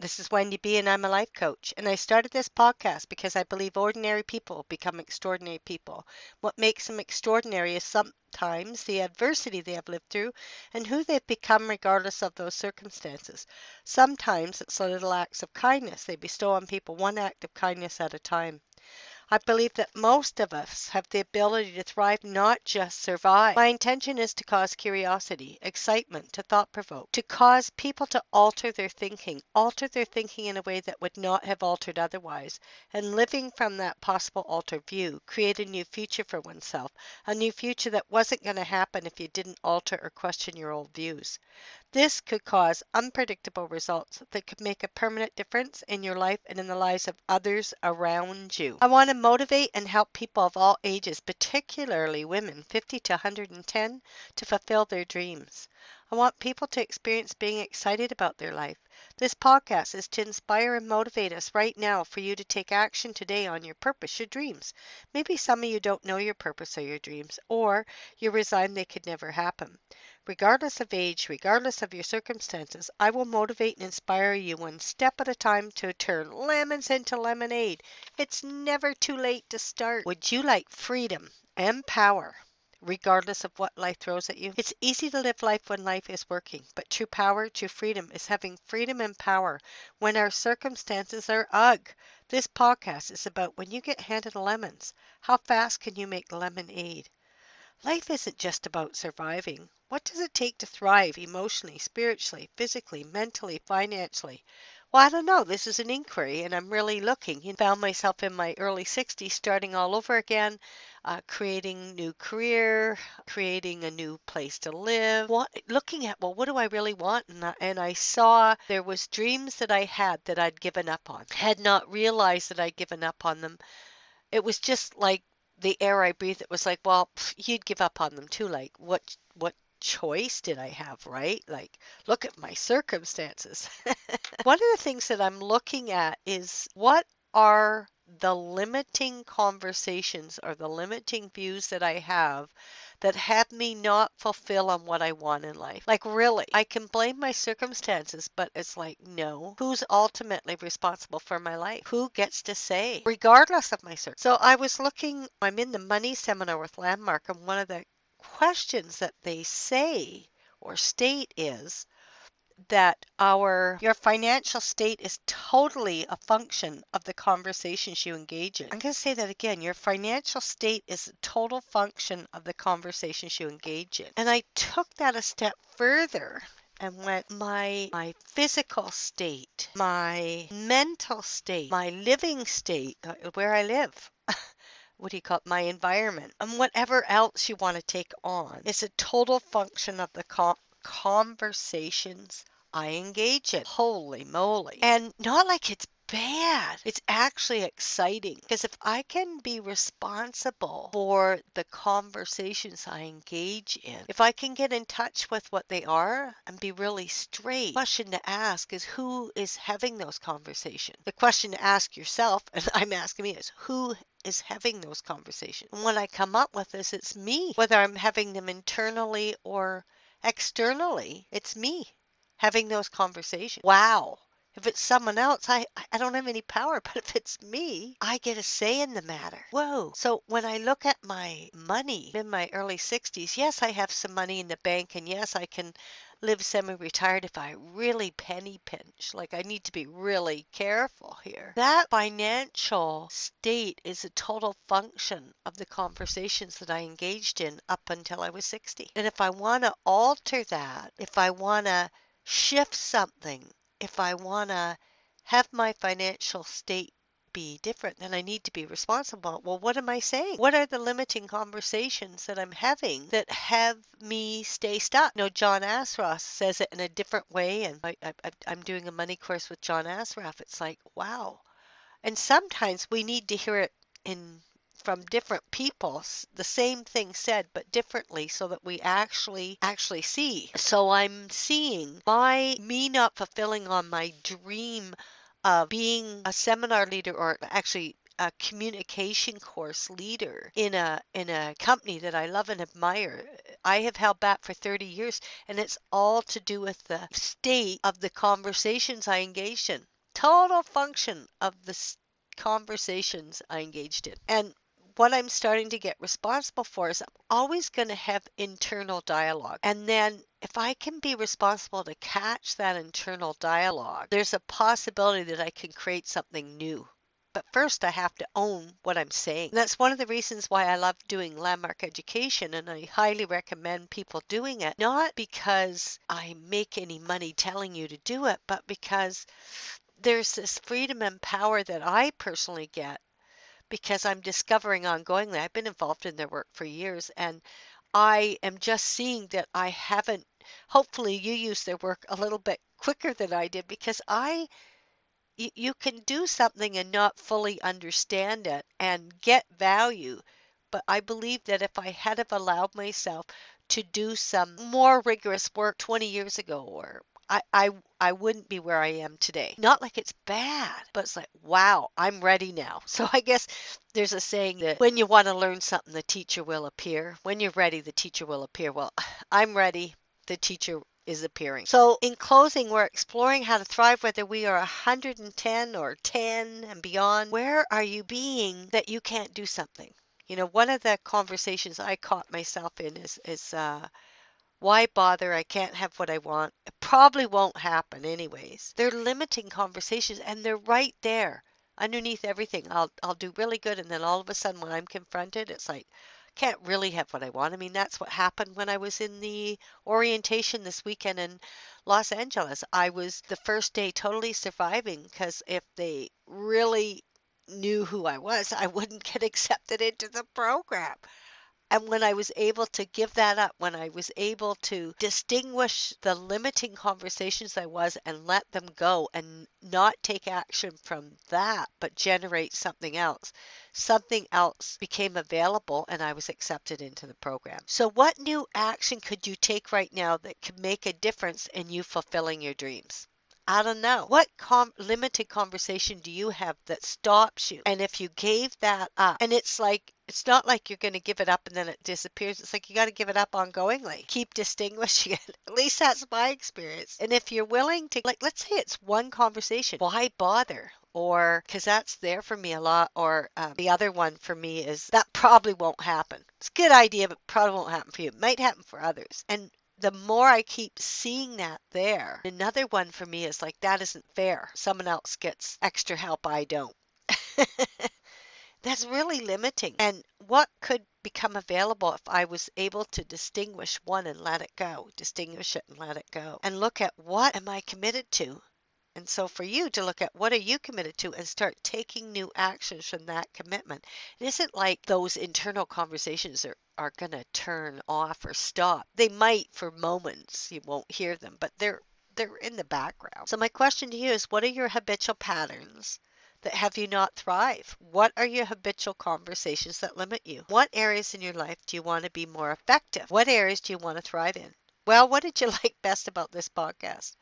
This is Wendy B, and I'm a life coach. And I started this podcast because I believe ordinary people become extraordinary people. What makes them extraordinary is sometimes the adversity they have lived through and who they've become, regardless of those circumstances. Sometimes it's little acts of kindness they bestow on people, one act of kindness at a time. I believe that most of us have the ability to thrive, not just survive. My intention is to cause curiosity, excitement, to thought provoke, to cause people to alter their thinking, alter their thinking in a way that would not have altered otherwise, and living from that possible altered view, create a new future for oneself, a new future that wasn't going to happen if you didn't alter or question your old views. This could cause unpredictable results that could make a permanent difference in your life and in the lives of others around you. I want to motivate and help people of all ages, particularly women 50 to 110, to fulfill their dreams. I want people to experience being excited about their life. This podcast is to inspire and motivate us right now for you to take action today on your purpose, your dreams. Maybe some of you don't know your purpose or your dreams, or you're resigned they could never happen. Regardless of age, regardless of your circumstances, I will motivate and inspire you one step at a time to turn lemons into lemonade. It's never too late to start. Would you like freedom and power? regardless of what life throws at you. It's easy to live life when life is working, but true power, true freedom is having freedom and power when our circumstances are ugh. This podcast is about when you get handed lemons. How fast can you make lemonade? Life isn't just about surviving. What does it take to thrive emotionally, spiritually, physically, mentally, financially? Well, I don't know. This is an inquiry, and I'm really looking. You found myself in my early 60s, starting all over again, uh, creating new career, creating a new place to live. What, looking at well, what do I really want? And I, and I saw there was dreams that I had that I'd given up on. Had not realized that I'd given up on them. It was just like the air I breathed. It was like, well, pff, you'd give up on them too. Like, what, what choice did I have, right? Like, look at my circumstances. One of the things that I'm looking at is what are the limiting conversations or the limiting views that I have that had me not fulfill on what I want in life. Like, really, I can blame my circumstances, but it's like, no. Who's ultimately responsible for my life? Who gets to say, regardless of my circumstances? So I was looking, I'm in the money seminar with Landmark, and one of the questions that they say or state is that our your financial state is totally a function of the conversations you engage in. I'm going to say that again. Your financial state is a total function of the conversations you engage in. And I took that a step further and went my my physical state, my mental state, my living state, uh, where I live. what do you call it, my environment, and whatever else you want to take on. It's a total function of the com- conversations I engage in. Holy moly. And not like it's bad. It's actually exciting because if I can be responsible for the conversations I engage in, if I can get in touch with what they are and be really straight, the question to ask is who is having those conversations? The question to ask yourself, and I'm asking me, is who is having those conversations? And when I come up with this, it's me, whether I'm having them internally or externally, it's me having those conversations. Wow. If it's someone else, I, I don't have any power, but if it's me, I get a say in the matter. Whoa. So when I look at my money in my early 60s, yes, I have some money in the bank, and yes, I can live semi retired if I really penny pinch. Like I need to be really careful here. That financial state is a total function of the conversations that I engaged in up until I was 60. And if I want to alter that, if I want to shift something, if I want to have my financial state be different, then I need to be responsible. Well, what am I saying? What are the limiting conversations that I'm having that have me stay stuck? You know, John Assaraf says it in a different way, and I, I'm doing a money course with John Assaraf. It's like, wow. And sometimes we need to hear it in from different people the same thing said but differently so that we actually actually see so i'm seeing my me not fulfilling on my dream of being a seminar leader or actually a communication course leader in a in a company that I love and admire. I have held back for 30 years and it's all to do with the state of the conversations I engaged in. Total function of the conversations I engaged in. And what I'm starting to get responsible for is I'm always going to have internal dialogue. And then if I can be responsible to catch that internal dialogue, there's a possibility that I can create something new. But first, I have to own what I'm saying. And that's one of the reasons why I love doing landmark education, and I highly recommend people doing it. Not because I make any money telling you to do it, but because there's this freedom and power that I personally get because I'm discovering ongoingly. I've been involved in their work for years and I am just seeing that I haven't hopefully you use their work a little bit quicker than I did because I you, can do something and not fully understand it and get value. But I believe that if I had have allowed myself to do some more rigorous work 20 years ago or I, I I wouldn't be where I am today. Not like it's bad, but it's like, wow, I'm ready now. So I guess there's a saying that when you want to learn something, the teacher will appear. When you're ready, the teacher will appear. Well, I'm ready. The teacher is appearing. So, in closing, we're exploring how to thrive whether we are 110 or 10 and beyond. Where are you being that you can't do something? You know, one of the conversations I caught myself in is, is uh, why bother? I can't have what I want. Probably won't happen anyways. They're limiting conversations and they're right there underneath everything. I'll I'll do really good and then all of a sudden when I'm confronted it's like can't really have what I want. I mean, that's what happened when I was in the orientation this weekend in Los Angeles. I was the first day totally surviving because if they really knew who I was, I wouldn't get accepted into the program. And when I was able to give that up, when I was able to distinguish the limiting conversations I was and let them go and not take action from that, but generate something else, something else became available and I was accepted into the program. So, what new action could you take right now that could make a difference in you fulfilling your dreams? I don't know. What com- limited conversation do you have that stops you? And if you gave that up, and it's like, it's not like you're going to give it up and then it disappears. It's like you got to give it up ongoingly. Keep distinguishing it. At least that's my experience. And if you're willing to, like, let's say it's one conversation, why bother? or because that's there for me a lot or um, the other one for me is that probably won't happen it's a good idea but probably won't happen for you it might happen for others and the more I keep seeing that there, another one for me is like, that isn't fair. Someone else gets extra help, I don't. That's really limiting. And what could become available if I was able to distinguish one and let it go, distinguish it and let it go, and look at what am I committed to? And so for you to look at what are you committed to and start taking new actions from that commitment. It isn't like those internal conversations are, are going to turn off or stop. They might for moments. You won't hear them, but they're they're in the background. So my question to you is what are your habitual patterns that have you not thrive? What are your habitual conversations that limit you? What areas in your life do you want to be more effective? What areas do you want to thrive in? Well, what did you like best about this podcast?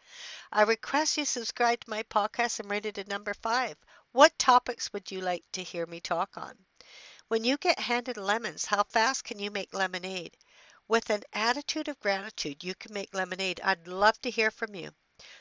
I request you subscribe to my podcast and rate it a number five. What topics would you like to hear me talk on? When you get handed lemons, how fast can you make lemonade? With an attitude of gratitude, you can make lemonade. I'd love to hear from you.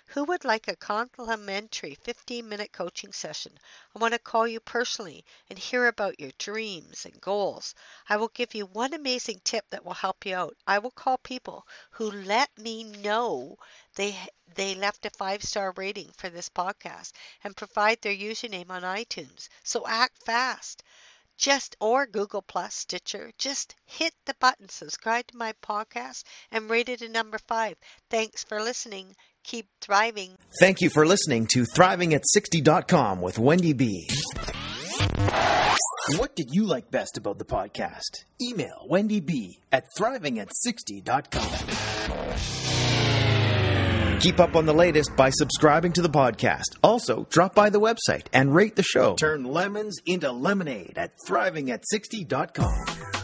Who would like a complimentary 15 minute coaching session? I want to call you personally and hear about your dreams and goals. I will give you one amazing tip that will help you out. I will call people who let me know they they left a five star rating for this podcast and provide their username on iTunes. So act fast just or Google Plus, Stitcher, just hit the button, subscribe to my podcast, and rate it a number five. Thanks for listening. Keep thriving. Thank you for listening to thrivingat60.com with Wendy B. What did you like best about the podcast? Email Wendy B at thrivingat60.com. Keep up on the latest by subscribing to the podcast. Also, drop by the website and rate the show. Turn lemons into lemonade at thrivingat60.com.